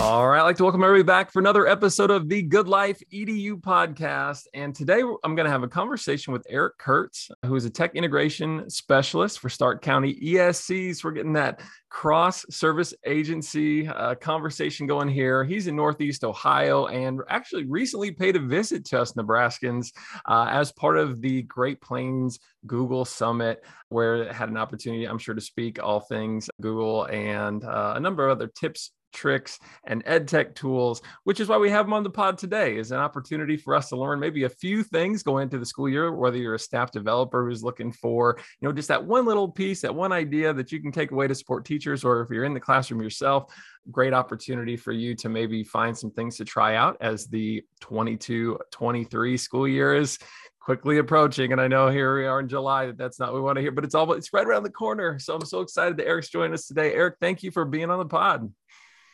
All right, I'd like to welcome everybody back for another episode of the Good Life EDU podcast. And today I'm going to have a conversation with Eric Curts, who is a tech integration specialist for Stark County ESCs. We're getting that cross service agency uh, conversation going here. He's in Northeast Ohio and actually recently paid a visit to us Nebraskans uh, as part of the Great Plains Google Summit, where it had an opportunity, I'm sure, to speak all things Google and uh, a number of other tips tricks and ed tech tools which is why we have them on the pod today is an opportunity for us to learn maybe a few things going into the school year whether you're a staff developer who's looking for you know just that one little piece that one idea that you can take away to support teachers or if you're in the classroom yourself great opportunity for you to maybe find some things to try out as the 22 23 school year is quickly approaching. And I know here we are in July that that's not what we want to hear, but it's all it's right around the corner. So I'm so excited that Eric's joining us today. Eric, thank you for being on the pod.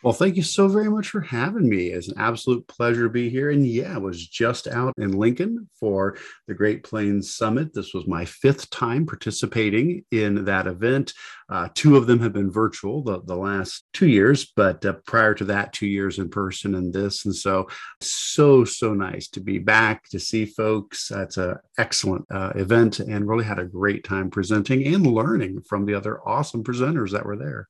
Well, thank you so very much for having me. It's an absolute pleasure to be here. And yeah, I was just out in Lincoln for the Great Plains Summit. This was my fifth time participating in that event. Uh, two of them have been virtual the, the last two years, but uh, prior to that, two years in person and this. And so, so, so nice to be back to see folks. That's an excellent uh, event and really had a great time presenting and learning from the other awesome presenters that were there.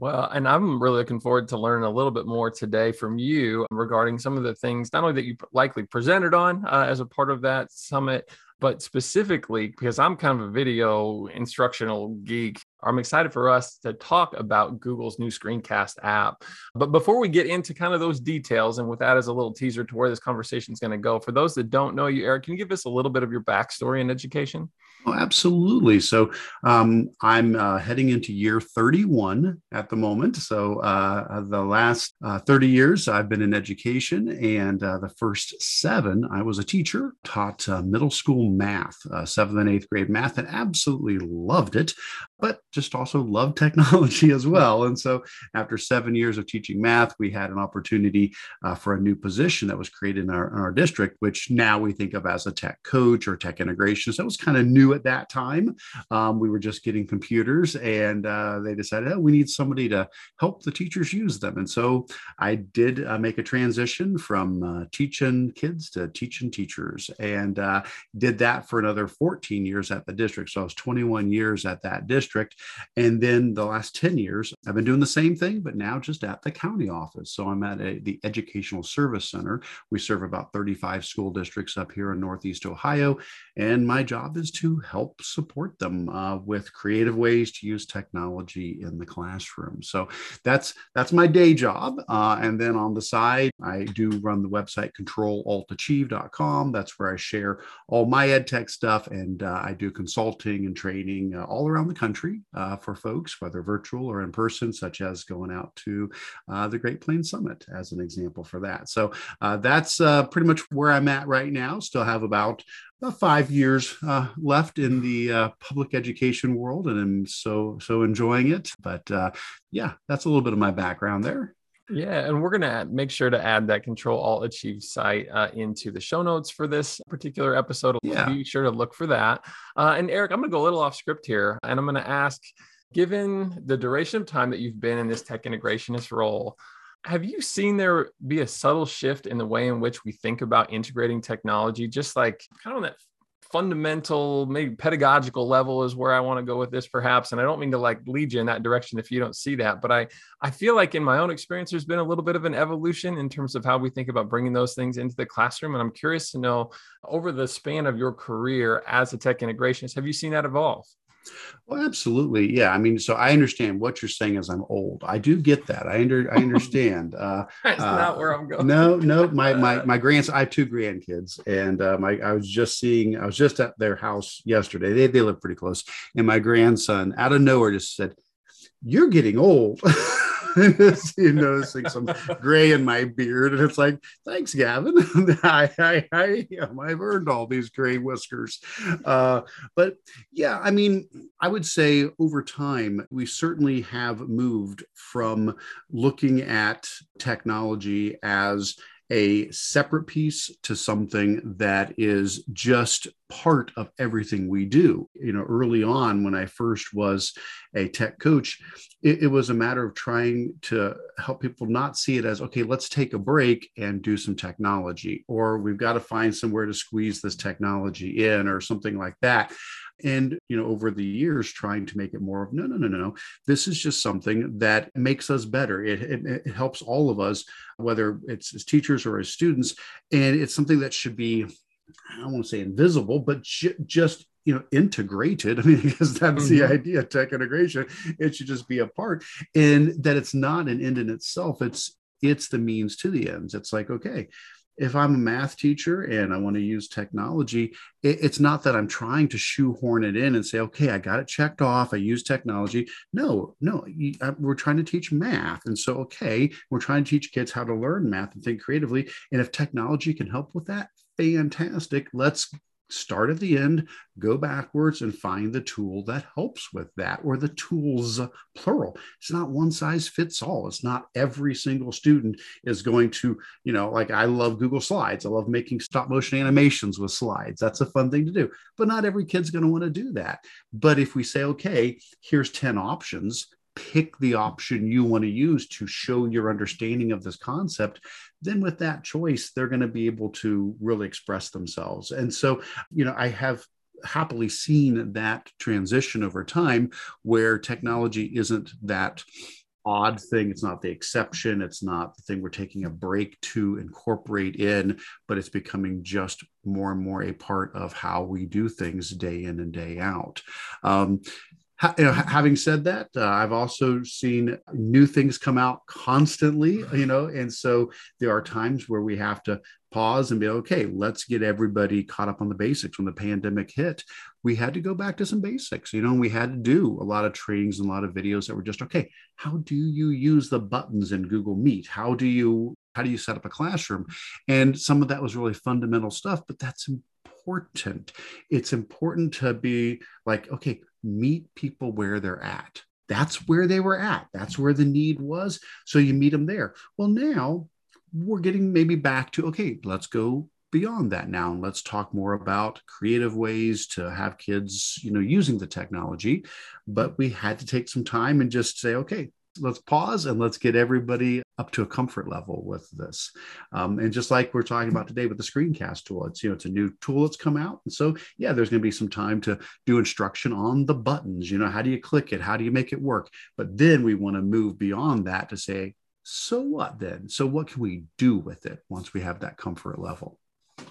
Well, and I'm really looking forward to learning a little bit more today from you regarding some of the things, not only that you likely presented on uh, as a part of that summit, but specifically because I'm kind of a video instructional geek, I'm excited for us to talk about Google's new screencast app. But before we get into kind of those details, and with that as a little teaser to where this conversation is going to go, for those that don't know you, Eric, can you give us a little bit of your backstory and education? Oh, absolutely. So um, I'm uh, heading into year 31 at the moment. So uh, the last uh, 30 years I've been in education, and uh, the first seven I was a teacher, taught uh, middle school math, uh, seventh and eighth grade math, and absolutely loved it, but just also love technology as well. And so after seven years of teaching math, we had an opportunity for a new position that was created in our, in our district, which now we think of as a tech coach or tech integration. So it was kind of new at that time. Um, we were just getting computers, and uh, they decided, oh, we need somebody to help the teachers use them. And so I did uh, make a transition from uh, teaching kids to teaching teachers, and uh, did that for another 14 years at the district. So I was 21 years at that district, and then the last 10 years I've been doing the same thing, but now just at the county office. So I'm at a, the Educational Service Center. We serve about 35 school districts up here in Northeast Ohio, and my job is to help support them uh, with creative ways to use technology in the classroom. So that's that's my day job. Uh, and then on the side, I do run the website controlaltachieve.com. That's where I share all my ed tech stuff, and uh, I do consulting and training uh, all around the country uh, for folks, whether virtual or in person, such as going out to uh, the Great Plains Summit as an example for that. So that's pretty much where I'm at right now. Still have about about five years uh, left in the uh, public education world, and I'm so so enjoying it. But uh, yeah, that's a little bit of my background there. Yeah, and we're gonna make sure to add that Control Alt Achieve site uh, into the show notes for this particular episode. Yeah. Be sure to look for that. Uh, and Eric, I'm gonna go a little off script here, and I'm gonna ask, given the duration of time that you've been in this tech integrationist role have you seen there be a subtle shift in the way in which we think about integrating technology? Just like kind of on that fundamental maybe pedagogical level is where i want to go with this perhaps. And i don't mean to like lead you in that direction if you don't see that but i i feel like in my own experience there's been a little bit of an evolution in terms of how we think about bringing those things into the classroom. And i'm curious to know over the span of your career as a tech integrationist have you seen that evolve well, absolutely. Yeah. I mean, so I understand what you're saying as I'm old. I do get that. I under I understand. Uh, That's uh, not where I'm going. No, no. My my my grands. I have two grandkids, and uh, my I was just seeing. I was just at their house yesterday. They they live pretty close, and my grandson out of nowhere just said, "You're getting old." you noticing some gray in my beard, and it's like, thanks, Gavin. I, I, I, I've earned all these gray whiskers. Uh, but yeah, I mean, I would say over time, we certainly have moved from looking at technology as a separate piece to something that is just part of everything we do. You know, early on when I first was a tech coach, it, it, was a matter of trying to help people not see it as, okay, let's take a break and do some technology, or we've got to find somewhere to squeeze this technology in, or something like that and you know over the years trying to make it more of no no no no no. This is just something that makes us better. It, it, it helps all of us whether it's as teachers or as students and it's something that should be i don't want to say invisible but ju- just you know integrated. I mean because that's mm-hmm. the idea tech integration. It should just be a part and that it's not an end in itself. It's it's the means to the ends. It's like okay if I'm a math teacher and I want to use technology, it, it's not that I'm trying to shoehorn it in and say, okay, I got it checked off. I use technology. No, no, you, I, we're trying to teach math. And so, okay, we're trying to teach kids how to learn math and think creatively. And if technology can help with that, fantastic. Let's start at the end, go backwards, and find the tool that helps with that, or the tools, plural. It's not one size fits all. It's not every single student is going to, you know, like I love Google Slides. I love making stop motion animations with slides. That's a fun thing to do. But not every kid's going to want to do that. But if we say, okay, here's 10 options, pick the option you want to use to show your understanding of this concept, then with that choice, they're going to be able to really express themselves. And so, you know, I have happily seen that transition over time where technology isn't that odd thing. It's not the exception. It's not the thing we're taking a break to incorporate in, but it's becoming just more and more a part of how we do things day in and day out. Um, you know, having said that, uh, I've also seen new things come out constantly, you know, and so there are times where we have to pause and be okay, let's get everybody caught up on the basics. When the pandemic hit, we had to go back to some basics, you know, and we had to do a lot of trainings and a lot of videos that were just okay, how do you use the buttons in Google Meet? How do you how do you set up a classroom? And some of that was really fundamental stuff, but that's important. It's important to be like, okay, meet people where they're at. That's where they were at. That's where the need was. So you meet them there. Well, now we're getting maybe back to okay, let's go beyond that now and let's talk more about creative ways to have kids you know using the technology but we had to take some time and just say okay let's pause and let's get everybody up to a comfort level with this. Um, and just like we're talking about today with the screencast tool, it's you know it's a new tool that's come out, and so yeah, there's going to be some time to do instruction on the buttons. You know, how do you click it? How do you make it work? But then we want to move beyond that to say, so what then? So what can we do with it once we have that comfort level?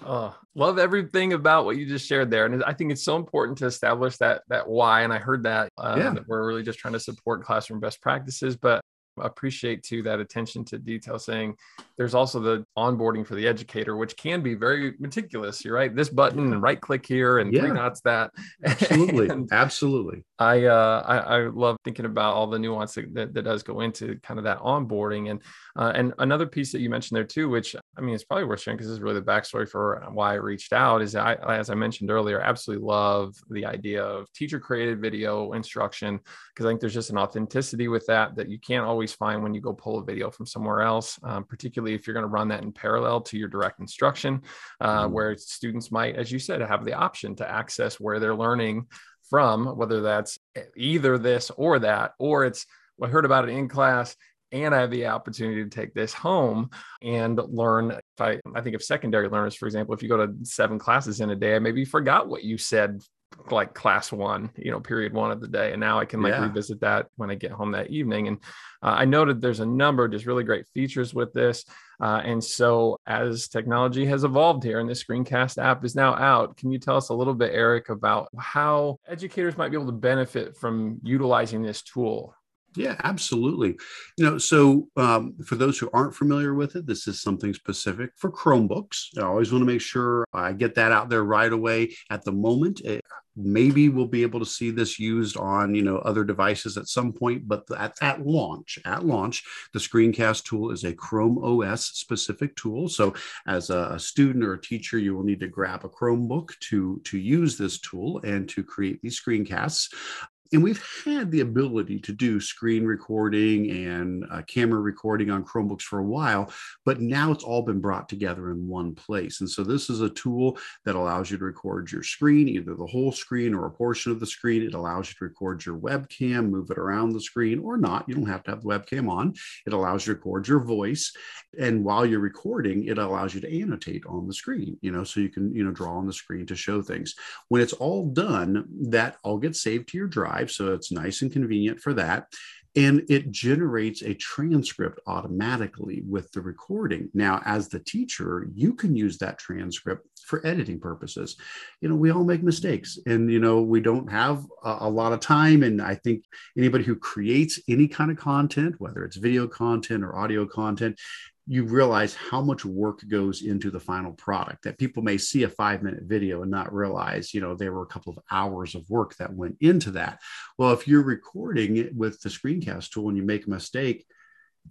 Oh, love everything about what you just shared there, and I think it's so important to establish that that why. And I heard that, um, yeah. that we're really just trying to support classroom best practices, but appreciate too that attention to detail saying there's also the onboarding for the educator which can be very meticulous you're right this button and right click here and yeah. three dots that. Absolutely absolutely. I, uh, I, I love thinking about all the nuance that, that, that, does go into kind of that onboarding. And uh, and another piece that you mentioned there too which I mean it's probably worth sharing because this is really the backstory for why I reached out is I as I mentioned earlier absolutely love the idea of teacher created video instruction because I think there's just an authenticity with that that you can't always always find when you go pull a video from somewhere else, um, particularly if you're going to run that in parallel to your direct instruction, uh, mm-hmm. where students might, as you said, have the option to access where they're learning from, whether that's either this or that, or it's, well, I heard about it in class and I have the opportunity to take this home and learn. If I, I think of secondary learners, for example, if you go to seven classes in a day, I maybe forgot what you said like class one, you know, period one of the day. And now I can like yeah. revisit that when I get home that evening. And uh, I noted there's a number of just really great features with this. Uh, and so as technology has evolved here and the screencast app is now out, can you tell us a little bit, Eric, about how educators might be able to benefit from utilizing this tool? Yeah, absolutely. You know, so um, for those who aren't familiar with it, this is something specific for Chromebooks. I always want to make sure I get that out there right away. At the moment, it, maybe we'll be able to see this used on you know other devices at some point but at, at launch at launch the screencast tool is a chrome os specific tool. So as a, a student or a teacher you will need to grab a chromebook to to use this tool and to create these screencasts and we've had the ability to do screen recording and uh, camera recording on Chromebooks for a while, but now it's all been brought together in one place. And so this is a tool that allows you to record your screen, either the whole screen or a portion of the screen. It allows you to record your webcam, move it around the screen or not. You don't have to have the webcam on. It allows you to record your voice. And while you're recording, it allows you to annotate on the screen, you know, so you can, you know, draw on the screen to show things. When it's all done, that all gets saved to your drive drive. So it's nice and convenient for that. And it generates a transcript automatically with the recording. Now, as the teacher, you can use that transcript for editing purposes. You know, we all make mistakes and, you know, we don't have a, a lot of time. And I think anybody who creates any kind of content, whether it's video content or audio content, you realize how much work goes into the final product that people may see a five minute video and not realize you know there were a couple of hours of work that went into that. Well if you're recording it with the screencast tool and you make a mistake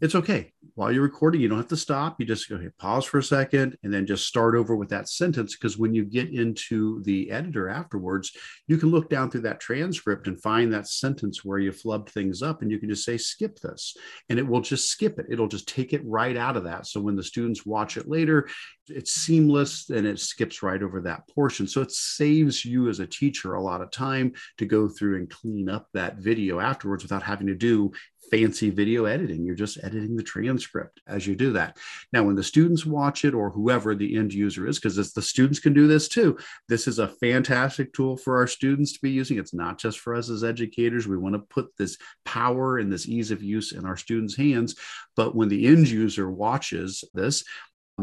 it's okay. While you're recording, you don't have to stop. You just go ahead, pause for a second, and then just start over with that sentence. Because when you get into the editor afterwards, you can look down through that transcript and find that sentence where you flubbed things up, and you can just say, skip this, and it will just skip it. It'll just take it right out of that. So when the students watch it later, it's seamless and it skips right over that portion. So it saves you as a teacher a lot of time to go through and clean up that video afterwards without having to do fancy video editing. You're just editing the transcript as you do that. Now, when the students watch it or whoever the end user is, because the students can do this too, this is a fantastic tool for our students to be using. It's not just for us as educators. We want to put this power and this ease of use in our students' hands. But when the end user watches this,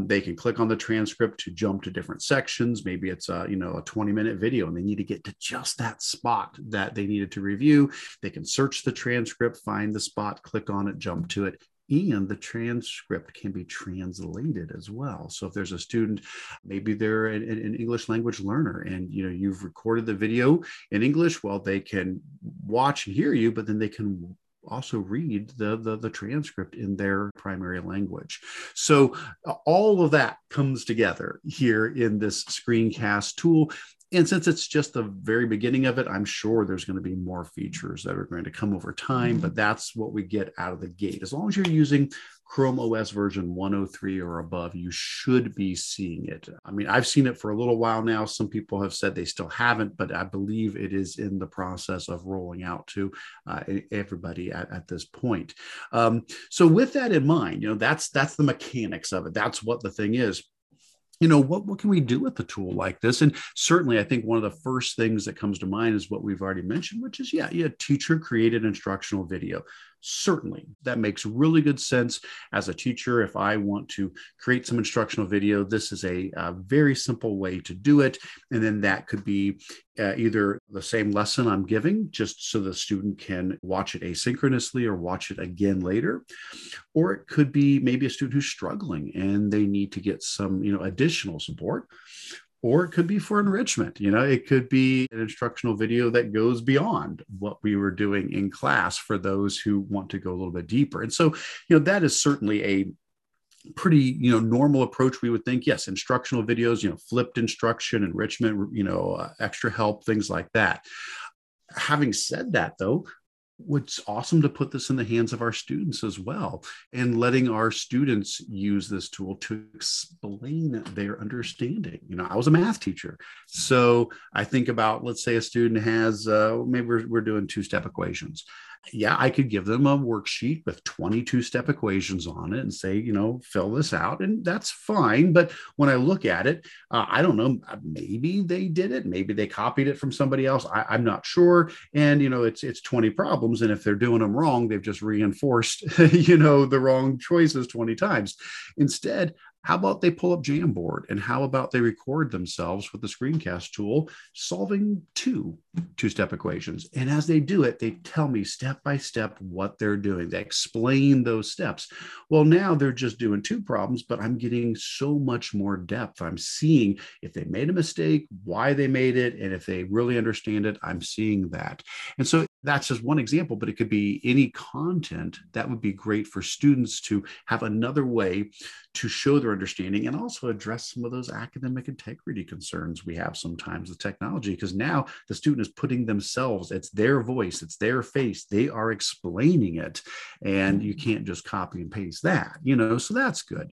they can click on the transcript to jump to different sections. Maybe it's a you know a 20 minute video and they need to get to just that spot that they needed to review. They can search the transcript find the spot click on it jump to it. And the transcript can be translated as well. So if there's a student maybe they're an, an, english language learner and you know you've recorded the video in english well they can watch and hear you but then they can also read the, the, the transcript in their primary language. So uh, all of that comes together here in this screencast tool. And since it's just the very beginning of it, I'm sure there's going to be more features that are going to come over time, but that's what we get out of the gate. As long as you're using Chrome OS version 103 or above, you should be seeing it. I mean, I've seen it for a little while now. Some people have said they still haven't, but I believe it is in the process of rolling out to uh, everybody at, at, this point. Um, so, with that in mind, you know, that's that's the mechanics of it. That's what the thing is you know what what can we do with a tool like this? And certainly i think one of the first things that comes to mind is what we've already mentioned which is yeah yeah teacher created instructional video certainly that makes really good sense. As a teacher if i want to create some instructional video this is a, a very simple way to do it. And then that could be uh, either the same lesson i'm giving just so the student can watch it asynchronously or watch it again later. Or it could be maybe a student who's struggling and they need to get some you know additional support or it could be for enrichment you know it could be an instructional video that goes beyond what we were doing in class for those who want to go a little bit deeper. And so you know that is certainly a pretty you know normal approach we would think. Yes instructional videos you know flipped instruction enrichment you know uh, extra help things like that. Having said that though what's awesome to put this in the hands of our students as well and letting our students use this tool to explain their understanding you know i was a math teacher so i think about let's say a student has uh, maybe we're, we're doing two step equations yeah, I could give them a worksheet with 22 step equations on it and say, you know, fill this out, and that's fine. But when I look at it, uh, I don't know, maybe they did it, maybe they copied it from somebody else. I, am not sure. And you know, it's it's 20 problems, and if they're doing them wrong, they've just reinforced, you know, the wrong choices 20 times. Instead, how about they pull up Jamboard and how about they record themselves with the screencast tool solving two two step equations? And as they do it, they tell me step by step what they're doing. They explain those steps. Well, now they're just doing two problems, but I'm getting so much more depth. I'm seeing if they made a mistake, why they made it, and if they really understand it, I'm seeing that. And so that's just one example, but it could be any content that would be great for students to have another way to show their understanding and also address some of those academic integrity concerns we have sometimes with technology because now the student is putting themselves it's their voice it's their face they are explaining it and you can't just copy and paste that you know so that's good.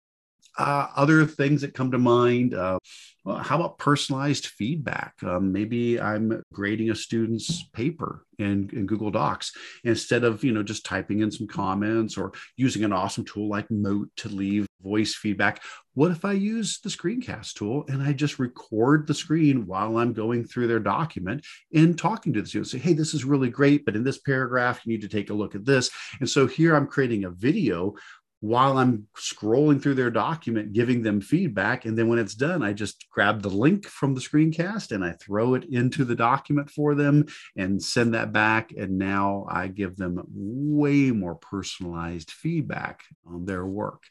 Uh, other things that come to mind uh, well, how about personalized feedback? Um, maybe I'm grading a student's paper in, in Google Docs instead of you know just typing in some comments or using an awesome tool like Mote to leave voice feedback. What if I use the screencast tool and I just record the screen while I'm going through their document and talking to the student? Say, hey, this is really great, but in this paragraph, you need to take a look at this. And so here I'm creating a video while I'm scrolling through their document, giving them feedback. And then when it's done, I just grab the link from the screencast and I throw it into the document for them and send that back. And now I give them way more personalized feedback on their work.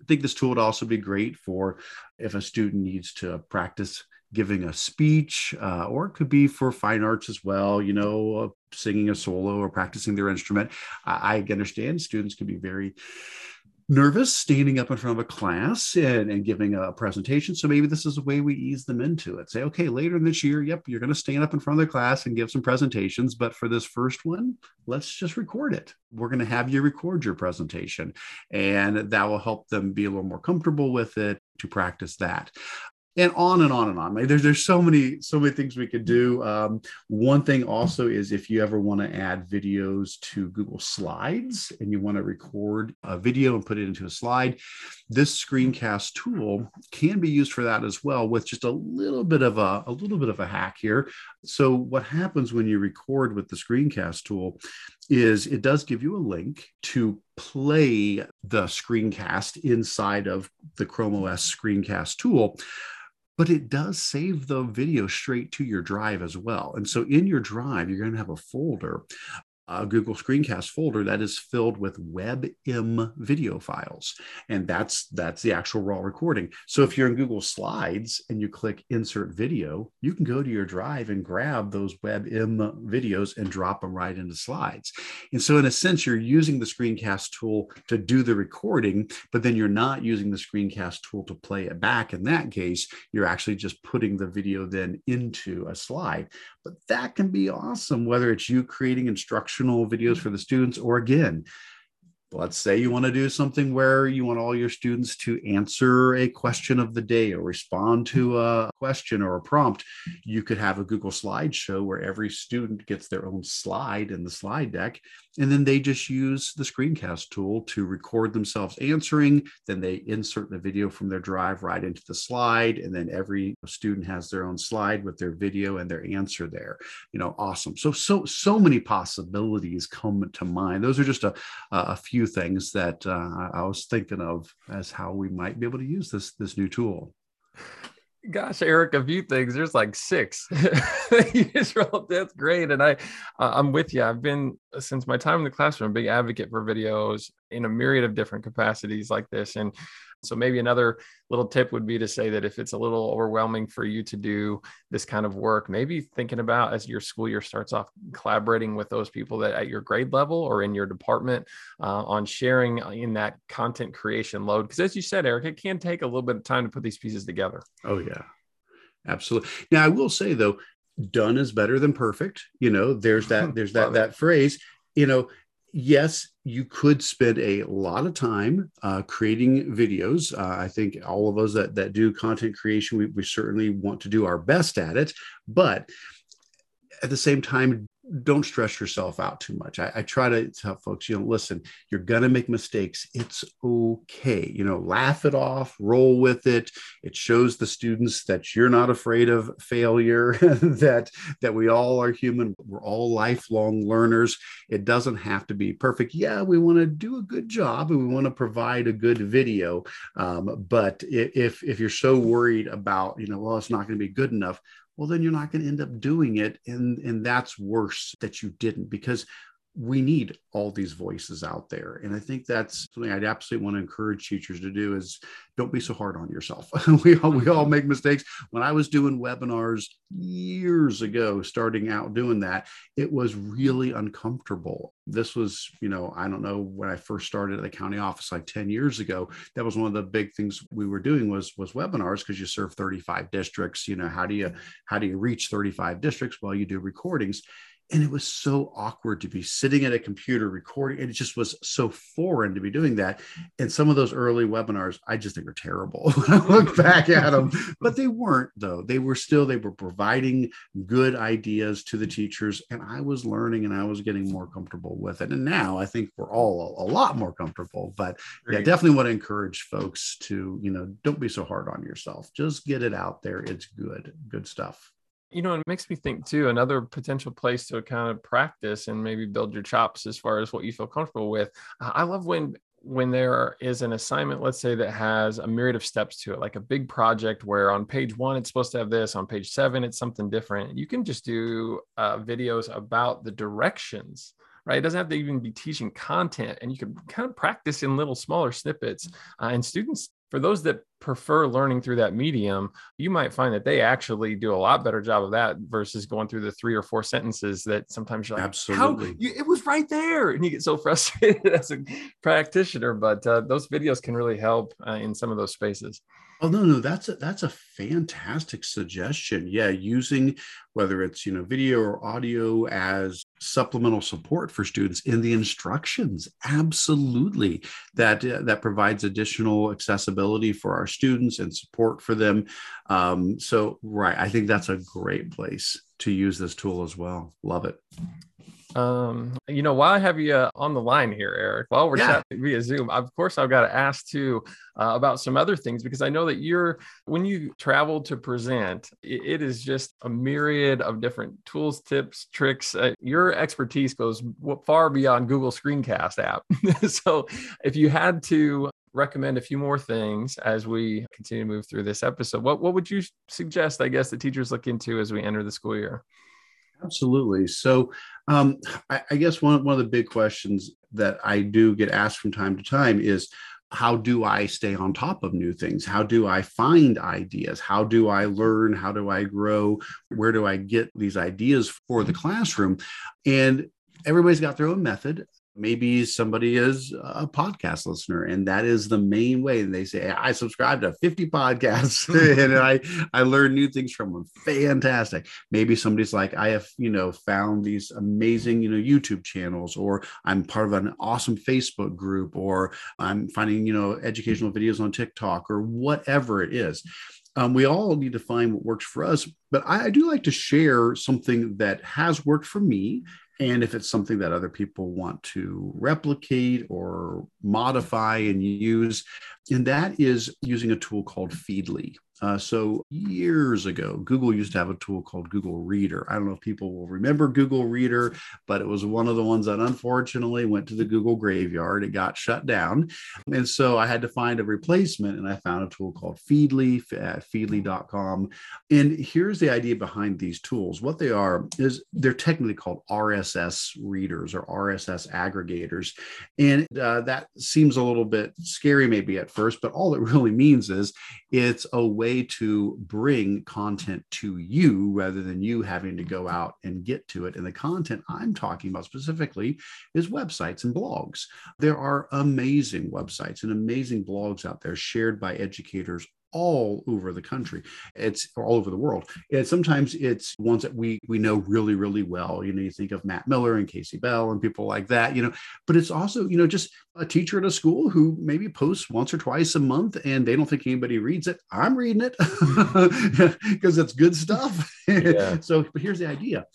I think this tool would also be great for if a student needs to practice giving a speech, uh, or it could be for fine arts as well, you know, uh, singing a solo or practicing their instrument. I, I understand students can be very nervous standing up in front of a class and, and giving a presentation. So maybe this is a way we ease them into it. Say, okay, later in this year, yep, you're going to stand up in front of the class and give some presentations. But for this first one, let's just record it. We're going to have you record your presentation. And that will help them be a little more comfortable with it to practice that and on and on and on. Like There's there's so many so many things we could do. Um, one thing also is if you ever want to add videos to Google Slides and you want to record a video and put it into a slide, this screencast tool can be used for that as well. With just a little bit of a a little bit of a hack here. So what happens when you record with the screencast tool is it does give you a link to play the screencast inside of the Chrome OS screencast tool but it does save the video straight to your drive as well. And so in your drive, you're going to have a folder a Google Screencast folder that is filled with WebM video files, and that's that's the actual raw recording. So if you're in Google Slides and you click Insert Video, you can go to your drive and grab those WebM videos and drop them right into Slides. And so in a sense, you're using the Screencast tool to do the recording, but then you're not using the Screencast tool to play it back. In that case, you're actually just putting the video then into a slide. But that can be awesome, whether it's you creating instructional videos for the students or again, let's say you want to do something where you want all your students to answer a question of the day or respond to a question or a prompt. You could have a google slideshow where every student gets their own slide in the slide deck and then they just use the screencast tool to record themselves answering. Then they insert the video from their drive right into the slide and then every student has their own slide with their video and their answer there. You know awesome. So so so many possibilities come to mind. Those are just a, a few things that uh, i was thinking of as how we might be able to use this this new tool Gosh, Eric, a few things. There's like six. you just. That's great, and I, uh, I'm with you. I've been since my time in the classroom, a big advocate for videos in a myriad of different capacities like this, and so maybe another little tip would be to say that if it's a little overwhelming for you to do this kind of work, maybe thinking about as your school year starts off, collaborating with those people that at your grade level or in your department uh, on sharing in that content creation load. Because as you said, Eric, it can take a little bit of time to put these pieces together. Oh yeah, absolutely. Now I will say though, done is better than perfect. You know, there's that there's that that phrase. You know, yes, you could spend a lot of time uh, creating videos. Uh, I think all of us that, that do content creation, we, we certainly want to do our best at it. But at the same time, don't stress yourself out too much. I, I, try to tell folks, you know, listen, you're gonna make mistakes. It's okay. You know, laugh it off, roll with it. It shows the students that you're not afraid of failure, that that we all are human. We're all lifelong learners. It doesn't have to be perfect. Yeah, we want to do a good job and we want to provide a good video. Um, but if if you're so worried about, you know, well, it's not going to be good enough, well then you're not going to end up doing it and and that's worse that you didn't because we need all these voices out there. And i think that's something i'd absolutely want to encourage teachers to do is don't be so hard on yourself. We all we all make mistakes. When i was doing webinars years ago starting out doing that it was really uncomfortable. This was you know i don't know when i first started at the county office like 10 years ago that was one of the big things we were doing was was webinars because you serve 35 districts you know how do you how do you reach 35 districts? While you do recordings and it was so awkward to be sitting at a computer recording and it just was so foreign to be doing that. And some of those early webinars i just think are terrible. When i look back at them but they weren't though. They were still they were providing good ideas to the teachers and i was learning and i was getting more comfortable with it. And now i think we're all a, a lot more comfortable but yeah definitely want to encourage folks to you know don't be so hard on yourself. Just get it out there. It's good good stuff you know, it makes me think too, another potential place to kind of practice and maybe build your chops as far as what you feel comfortable with. I love when when there is an assignment, let's say that has a myriad of steps to it, like a big project where on page one it's supposed to have this, on page seven it's something different. You can just do uh, videos about the directions right? It doesn't have to even be teaching content, and you can kind of practice in little smaller snippets. Uh, and students for those that prefer learning through that medium, you might find that they actually do a lot better job of that versus going through the three or four sentences that sometimes you're like, absolutely, you, it was right there, and you get so frustrated as a practitioner. But uh, those videos can really help uh, in some of those spaces. Oh no, no, that's a that's a fantastic suggestion. Yeah, using whether it's you know video or audio as supplemental support for students in the instructions, absolutely. That uh, that provides additional accessibility for our students and support for them. Um, so right, I think that's a great place to use this tool as well. Love it. Um, you know, while I have you uh, on the line here, Eric, while we're yeah. chatting via Zoom, of course, I've got to ask too uh, about some other things because I know that you're, when you travel to present, it, it is just a myriad of different tools, tips, tricks. Uh, your expertise goes far beyond Google Screencast app. so if you had to recommend a few more things as we continue to move through this episode, what, what would you suggest, I guess, the teachers look into as we enter the school year? Absolutely. So, um, I, I, guess one, one of the big questions that I do get asked from time to time is how do I stay on top of new things? How do I find ideas? How do I learn? How do I grow? Where do I get these ideas for the classroom? And everybody's got their own method maybe somebody is a podcast listener and that is the main way and they say i subscribe to 50 podcasts. And i i learn new things from them fantastic. Maybe somebody's like i have you know found these amazing you know youtube channels or i'm part of an awesome facebook group or i'm finding you know educational videos on tiktok or whatever it is. Um, we all need to find what works for us but I, I do like to share something that has worked for me and if it's something that other people want to replicate or modify and use and that is using a tool called feedly uh, so years ago, Google used to have a tool called Google Reader. I don't know if people will remember Google Reader, but it was one of the ones that unfortunately went to the Google graveyard. It got shut down. And so I had to find a replacement and I found a tool called Feedly at feedly.com. And here's the idea behind these tools. What they are is they're technically called RSS readers or RSS aggregators. And uh, that seems a little bit scary maybe at first, but all it really means is it's a way way to bring content to you rather than you having to go out and get to it. And the content I'm talking about specifically is websites and blogs. There are amazing websites and amazing blogs out there shared by educators all over the country. It's all over the world. And sometimes it's ones that we we know really, really well. You know, you think of Matt Miller and Kasey Bell and people like that, you know, but it's also, you know, just a teacher at a school who maybe posts once or twice a month and they don't think anybody reads it. I'm reading it because it's good stuff. Yeah. so but here's the idea.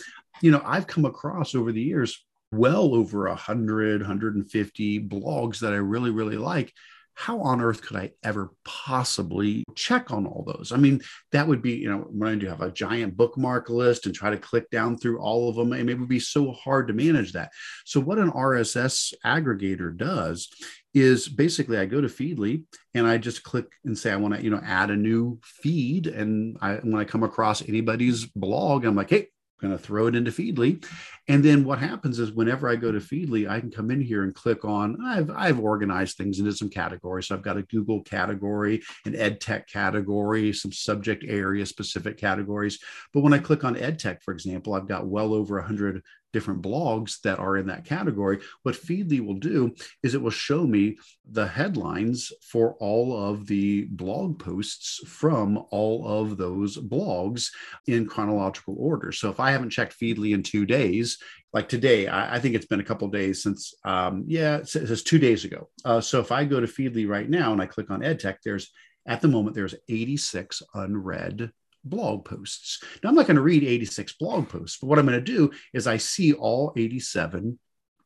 you know, I've come across over the years well over 100, 150 blogs that I really, really like how on earth could I ever possibly check on all those? I mean, that would be, you know, when you have a giant bookmark list and try to click down through all of them, and it would be so hard to manage that. So, what an RSS aggregator does is basically I go to Feedly and I just click and say I want to, you know, add a new feed. And I, when I come across anybody's blog, I'm like, hey, going to throw it into Feedly. And then what happens is whenever I go to Feedly, I can come in here and click on, I've, I've organized things into some categories. So I've got a Google category, an ed tech category, some subject area specific categories. But when I click on ed tech, for example, I've got well over 100 different blogs that are in that category. What Feedly will do is it will show me the headlines for all of the blog posts from all of those blogs in chronological order. So if I haven't checked Feedly in two days, like today, I, I think it's been a couple days since, um, yeah, it says two days ago. Uh, so if I go to Feedly right now and I click on EdTech, there's at the moment there's 86 unread blog posts. Now, I'm not going to read 86 blog posts, but what I'm going to do is I see all 87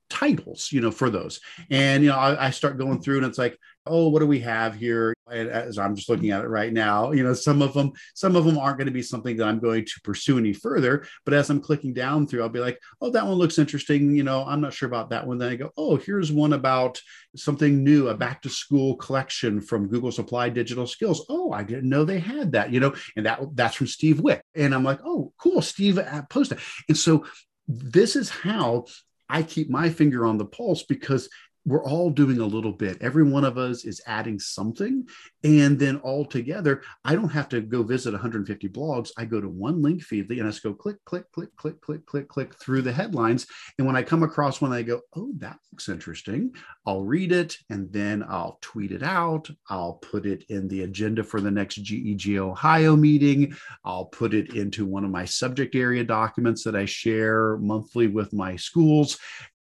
titles, you know, for those. And, you know, I, I, start going through and it's like, oh, what do we have here? And uh, as I'm just looking at it right now, you know, some of them, some of them aren't going to be something that I'm going to pursue any further. But as I'm clicking down through, I'll be like, oh, that one looks interesting. You know, I'm not sure about that one. Then I go, oh, here's one about something new, a back to school collection from Google's Applied Digital Skills. Oh, I didn't know they had that, you know, and that that's from Steve Wick. And I'm like, oh, cool, Steve uh, posted. And so this is how I keep my finger on the pulse because we're all doing a little bit. Every one of us is adding something. And then all together, I don't have to go visit 150 blogs. I go to one link feedly and I just go click, click, click, click, click, click, click through the headlines. And when I come across one, I go, oh, that looks interesting. I'll read it and then I'll tweet it out. I'll put it in the agenda for the next GEG Ohio meeting. I'll put it into one of my subject area documents that I share monthly with my schools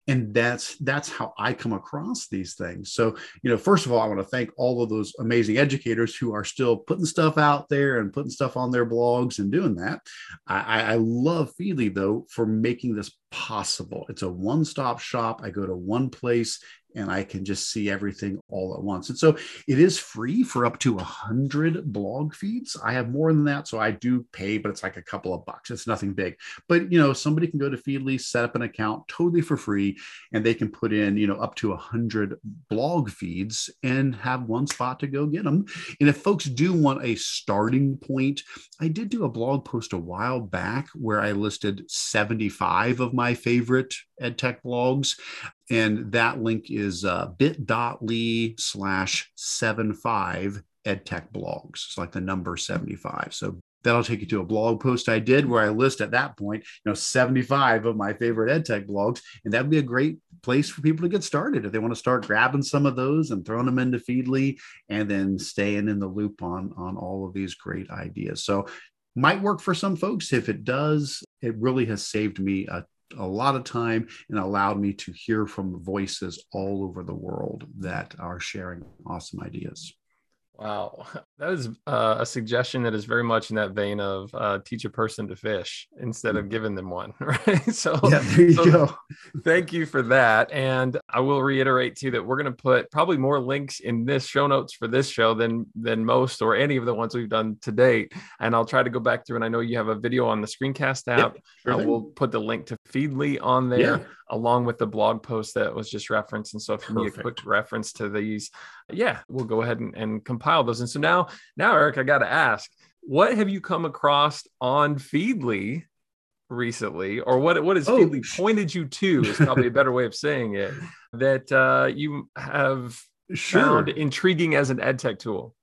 and that's that's how i come across these things. So you know first of all i want to thank all of those amazing educators who are still putting stuff out there and putting stuff on their blogs and doing that. I, I love feedly though for making this possible. It's a one-stop shop. I go to one place and I can just see everything all at once. And so it is free for up to a hundred blog feeds. I have more than that, so I do pay, but it's like a couple of bucks. It's nothing big. But you know, somebody can go to Feedly, set up an account totally for free, and they can put in you know up to a hundred blog feeds and have one spot to go get them. And if folks do want a starting point, I did do a blog post a while back where I listed 75 of my favorite edtech blogs. And that link is uh, bit.ly slash 75 edtech blogs. It's like the number 75. So that'll take you to a blog post I did where I list at that point, you know, 75 of my favorite edtech blogs. And that'd be a great place for people to get started if they want to start grabbing some of those and throwing them into Feedly and then staying in the loop on, on all of these great ideas. So might work for some folks. If it does, it really has saved me a a lot of time and allowed me to hear from voices all over the world that are sharing awesome ideas. Wow, that is uh, a suggestion that is very much in that vein of uh, teach a person to fish instead of mm. giving them one, right? So, yeah, there you so go. Thank you for that, and I will reiterate too that we're going to put probably more links in this show notes for this show than than most or any of the ones we've done to date. And I'll try to go back through, and I know you have a video on the Screencast app. Yep, sure uh, we'll put the link to Feedly on there. Yeah along with the blog post that was just referenced. And so if you need a quick reference to these, yeah, we'll go ahead and, and compile those. And so now, now, Eric, I got to ask, what have you come across on Feedly recently, or what what has oh, Feedly pointed you to? Is probably a better way of saying it. That uh, you have sure. found intriguing as an ed tech tool.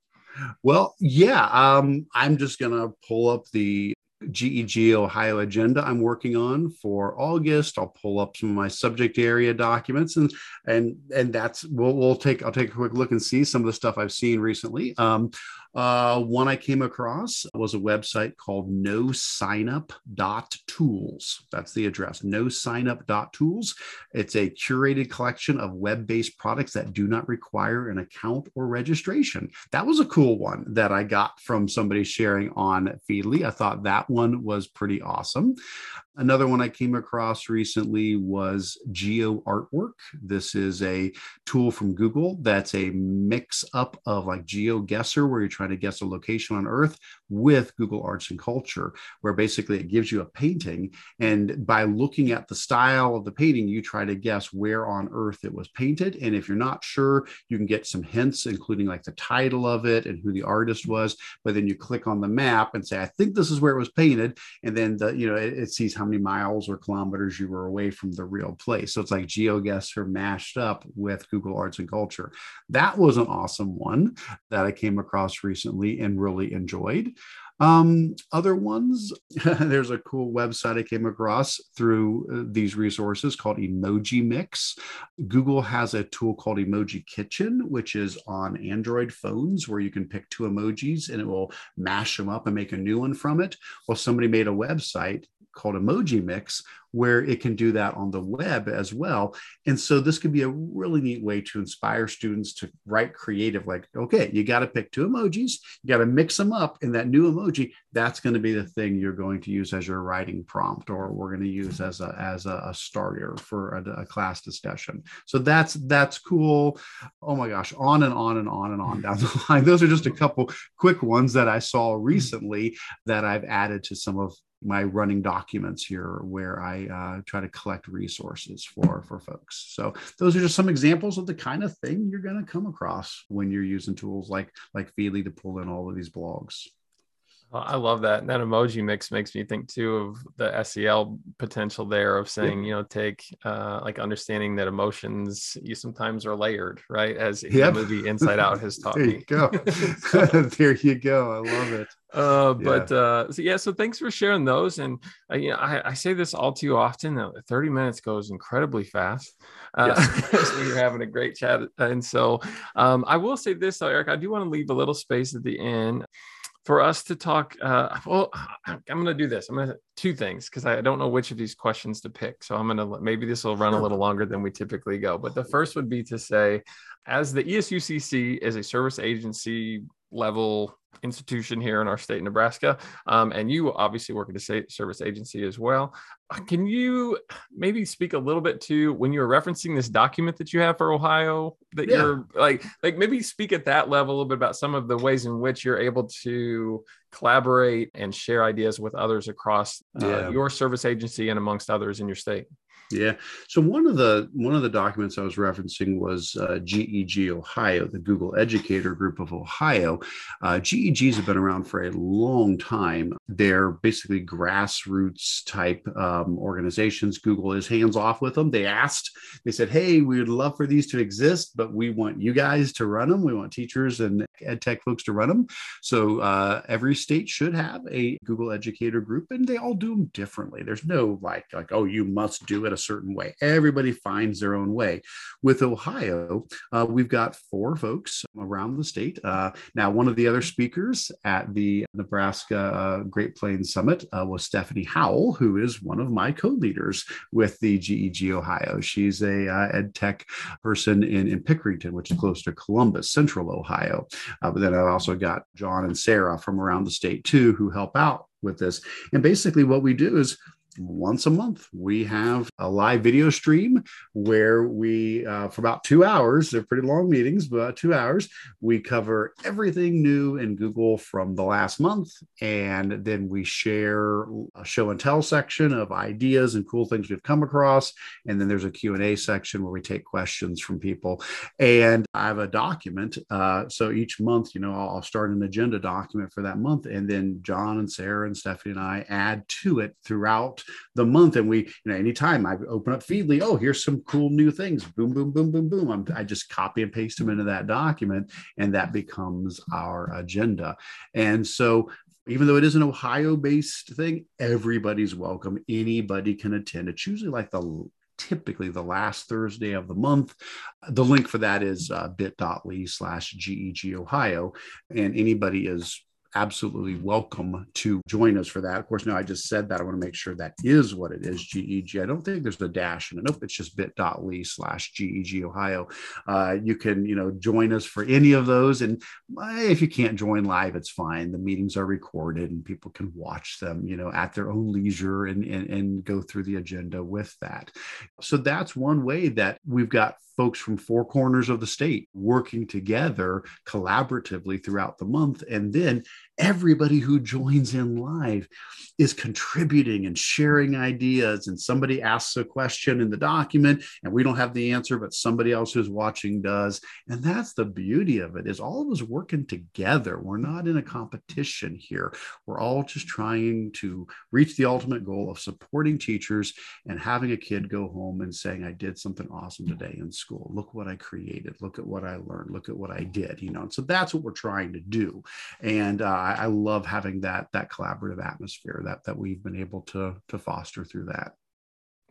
Well, yeah, um, I'm just gonna pull up the GEG Ohio agenda I'm working on for August. I'll pull up some of my subject area documents and and and that's we'll, we'll take I'll take a quick look and see some of the stuff I've seen recently. Um, uh, one I came across was a website called nosignup.tools. That's the address, nosignup.tools. It's a curated collection of web based products that do not require an account or registration. That was a cool one that I got from somebody sharing on Feedly. I thought that one was pretty awesome. Another one I came across recently was Geo Artwork. This is a tool from Google that's a mix up of like GeoGuessr, where you're trying to guess a location on Earth, with Google Arts and Culture, where basically it gives you a painting. And by looking at the style of the painting, you try to guess where on Earth it was painted. And if you're not sure, you can get some hints, including like the title of it and who the artist was. But then you click on the map and say, I think this is where it was painted. And then the, you know, it, it sees how many miles or kilometers you were away from the real place. So it's like GeoGuessr mashed up with Google Arts and Culture. That was an awesome one that I came across recently and really enjoyed. Um, other ones, there's a cool website I came across through uh, these resources called Emoji Mix. Google has a tool called Emoji Kitchen, which is on Android phones where you can pick two emojis and it will mash them up and make a new one from it. Well, somebody made a website called Emoji Mix, where it can do that on the web as well. And so this could be a really neat way to inspire students to write creative, like, okay, you got to pick two emojis, you got to mix them up in that new emoji. That's going to be the thing you're going to use as your writing prompt, or we're going to use as a as a, a starter for a, a class discussion. So that's that's cool. Oh my gosh, on and on and on and on down the line. Those are just a couple quick ones that I saw recently that I've added to some of my running documents here where I uh, try to collect resources for for folks. So those are just some examples of the kind of thing you're going to come across when you're using tools like like Feedly to pull in all of these blogs. I love that. And That emoji mix makes me think too of the SEL potential there of saying, yeah. you know, take uh, like understanding that emotions you sometimes are layered, right? As yep. the movie Inside Out has taught there me. You go. there you go. I love it. Uh, but yeah. uh, so yeah, so thanks for sharing those. And uh, you know, I, I say this all too often. Uh, Thirty minutes goes incredibly fast. Uh, yes. when you're having a great chat. And so um, I will say this, though, Eric. I do want to leave a little space at the end for us to talk. Uh, well, I'm going to do this. I'm going to two things because I don't know which of these questions to pick. So I'm going to maybe this will run a little longer than we typically go. But the first would be to say, as the ESUCC is a service agency level institution here in our state, Nebraska, um, and you obviously work at a state service agency as well. Uh, can you maybe speak a little bit to when you were referencing this document that you have for Ohio that yeah. you're like, like maybe speak at that level a little bit about some of the ways in which you're able to collaborate and share ideas with others across uh, yeah. your service agency and amongst others in your state. Yeah. So one of the one of the documents I was referencing was uh, GEG Ohio, the Google Educator Group of Ohio. Uh, GEGs have been around for a long time. They're basically grassroots type um, organizations. Google is hands off with them. They asked, they said, "Hey, we would love for these to exist, but we want you guys to run them. We want teachers and ed tech folks to run them." So uh, every state should have a Google Educator Group, and they all do them differently. There's no like like oh, you must do it certain way. Everybody finds their own way. With Ohio, uh, we've got four folks around the state. Uh, now, one of the other speakers at the Nebraska uh, Great Plains Summit uh, was Stephanie Howell, who is one of my co-leaders with the GEG Ohio. She's a uh, ed tech person in, in Pickerington, which is close to Columbus, Central Ohio. But then I've also got John and Sarah from around the state too, who help out with this. And basically, what we do is once a month we have a live video stream where we uh, for about two hours they're pretty long meetings but two hours we cover everything new in google from the last month. And then we share a show and tell section of ideas and cool things we've come across. And then there's a q&a section where we take questions from people. And i have a document uh, so each month you know I'll, I'll start an agenda document for that month. And then john and sarah and stephanie and i add to it throughout the month. And we, you know, anytime I open up Feedly, oh, here's some cool new things. Boom, boom, boom, boom, boom. I'm, I just copy and paste them into that document, and that becomes our agenda. And so even though it is an Ohio based thing, everybody's welcome. Anybody can attend. It's usually like the typically the last Thursday of the month. The link for that is uh, bit.ly slash GEG Ohio. And anybody is absolutely welcome to join us for that. Of course, now I just said that. I want to make sure that is what it is, GEG. I don't think there's a dash in it. Nope, it's just bit.ly slash GEG Ohio. Uh, you can, you know, join us for any of those. And uh, if you can't join live, it's fine. The meetings are recorded and people can watch them, you know, at their own leisure and, and, and go through the agenda with that. So that's one way that we've got folks from four corners of the state working together collaboratively throughout the month. And then everybody who joins in live is contributing and sharing ideas. And somebody asks a question in the document and we don't have the answer but somebody else who's watching does. And that's the beauty of it is all of us working together. We're not in a competition here. We're all just trying to reach the ultimate goal of supporting teachers and having a kid go home and saying i did something awesome today in school look what i created. Look at what i learned. Look at what i did you know and so that's what we're trying to do. And uh, I love having that that collaborative atmosphere that that we've been able to to foster through that.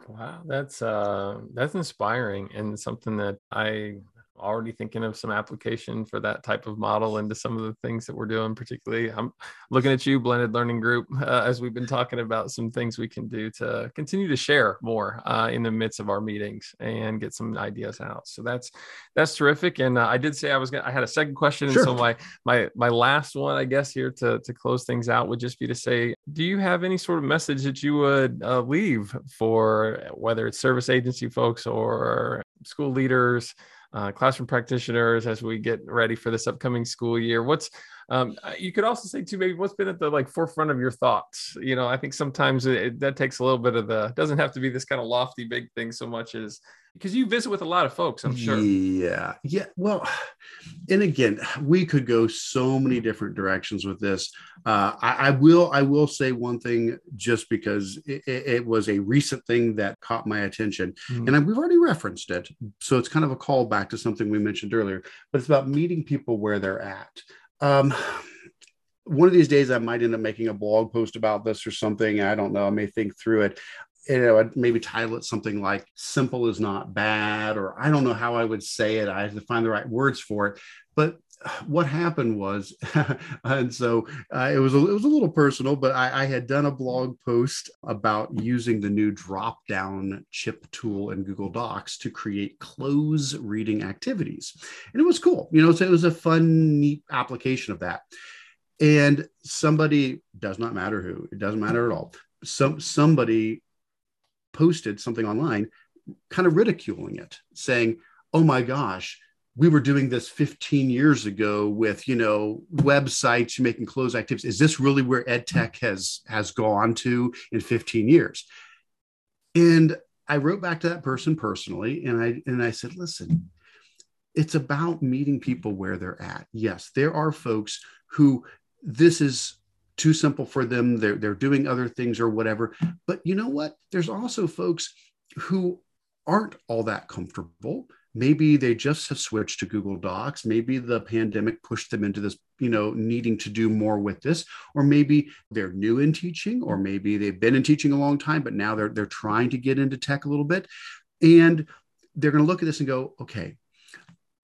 Wow, that's uh that's inspiring and something that I already thinking of some application for that type of model into some of the things that we're doing particularly i'm looking at you blended learning group uh, as we've been talking about some things we can do to continue to share more uh, in the midst of our meetings and get some ideas out. So that's that's terrific. And uh, i did say i was gonna i had a second question. Sure. and so my my my last one i guess here to to close things out would just be to say do you have any sort of message that you would uh, leave for whether it's service agency folks or school leaders uh, classroom practitioners as we get ready for this upcoming school year. What's um, you could also say too maybe what's been at the like forefront of your thoughts? You know i think sometimes it, that takes a little bit of the doesn't have to be this kind of lofty big thing so much as because you visit with a lot of folks i'm sure. Yeah. Yeah well and again we could go so many different directions with this. Uh, I, I, will i will say one thing just because it, it was a recent thing that caught my attention mm-hmm. and we've already referenced it so it's kind of a callback to something we mentioned earlier but it's about meeting people where they're at um, one of these days, I might end up making a blog post about this or something. I don't know. I may think through it. You know, I'd maybe title it something like "Simple is not bad," or I don't know how I would say it. I have to find the right words for it. But what happened was, and so uh, it was a, it was a little personal, but I, I, had done a blog post about using the new drop down chip tool in Google Docs to create close reading activities, and it was cool. You know, so it was a fun, neat application of that. And somebody does not matter who, it doesn't matter at all. Some somebody posted something online, kind of ridiculing it, saying, "Oh my gosh." We were doing this 15 years ago with you know websites making closed activities. Is this really where ed tech has has gone to in 15 years? And i wrote back to that person personally and i and i said listen it's about meeting people where they're at. Yes there are folks who this is too simple for them they're, they're doing other things or whatever but you know what? There's also folks who aren't all that comfortable maybe they just have switched to google docs. Maybe the pandemic pushed them into this you know needing to do more with this. Or maybe they're new in teaching or maybe they've been in teaching a long time but now they're they're trying to get into tech a little bit. And they're going to look at this and go okay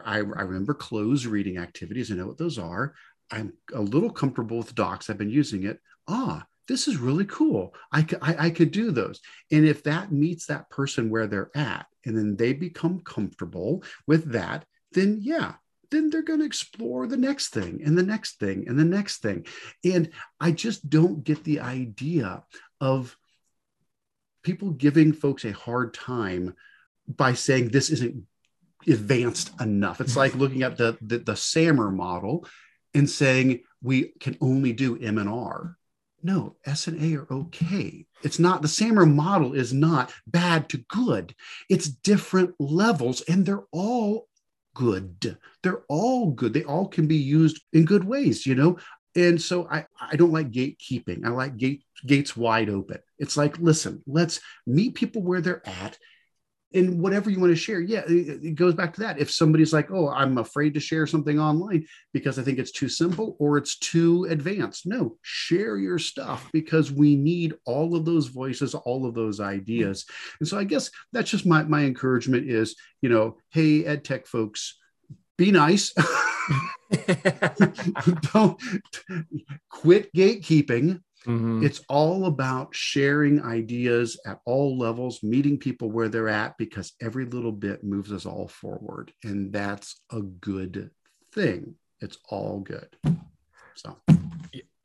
I, I remember closed reading activities. I know what those are. I'm a little comfortable with docs. I've been using it. Ah this is really cool. I, could, I, I could do those. And if that meets that person where they're at, and then they become comfortable with that, then yeah, then they're going to explore the next thing and the next thing and the next thing. And I just don't get the idea of people giving folks a hard time by saying this isn't advanced enough. It's like looking at the, the, the SAMR model and saying we can only do M and R no, S and A are okay. It's not the SAMR model is not bad to good. It's different levels and they're all good. They're all good. They all can be used in good ways, you know? And so I, I don't like gatekeeping. I like gate, gates wide open. It's like, listen, let's meet people where they're at and whatever you want to share yeah it, goes back to that. If somebody's like oh i'm afraid to share something online because i think it's too simple or it's too advanced no share your stuff because we need all of those voices all of those ideas. And so i guess that's just my, my encouragement is you know hey ed tech folks be nice. Don't quit gatekeeping. Mhm. It's all about sharing ideas at all levels, meeting people where they're at, because every little bit moves us all forward. And that's a good thing. It's all good. So,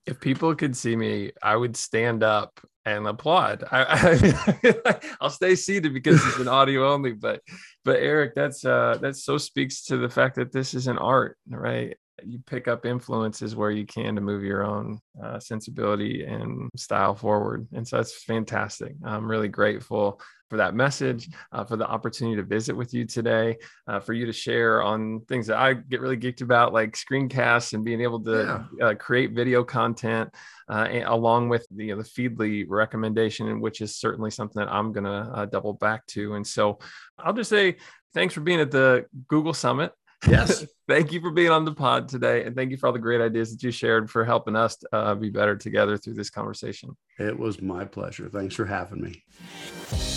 if people could see me, I would stand up and applaud. I, I I'll stay seated because it's an audio only, but but Eric, that's uh that so speaks to the fact that this is an art, right? You pick up influences where you can to move your own uh, sensibility and style forward, and so that's fantastic. I'm really grateful for that message, uh, for the opportunity to visit with you today, uh, for you to share on things that I get really geeked about, like screencasts and being able to uh, create video content, uh, along with the, you know, the Feedly recommendation, which is certainly something that I'm going to uh, double back to. And so I'll just say thanks for being at the Google Summit. Yes, thank you for being on the pod today. And thank you for all the great ideas that you shared for helping us uh, be better together through this conversation. it was my pleasure. Thanks for having me.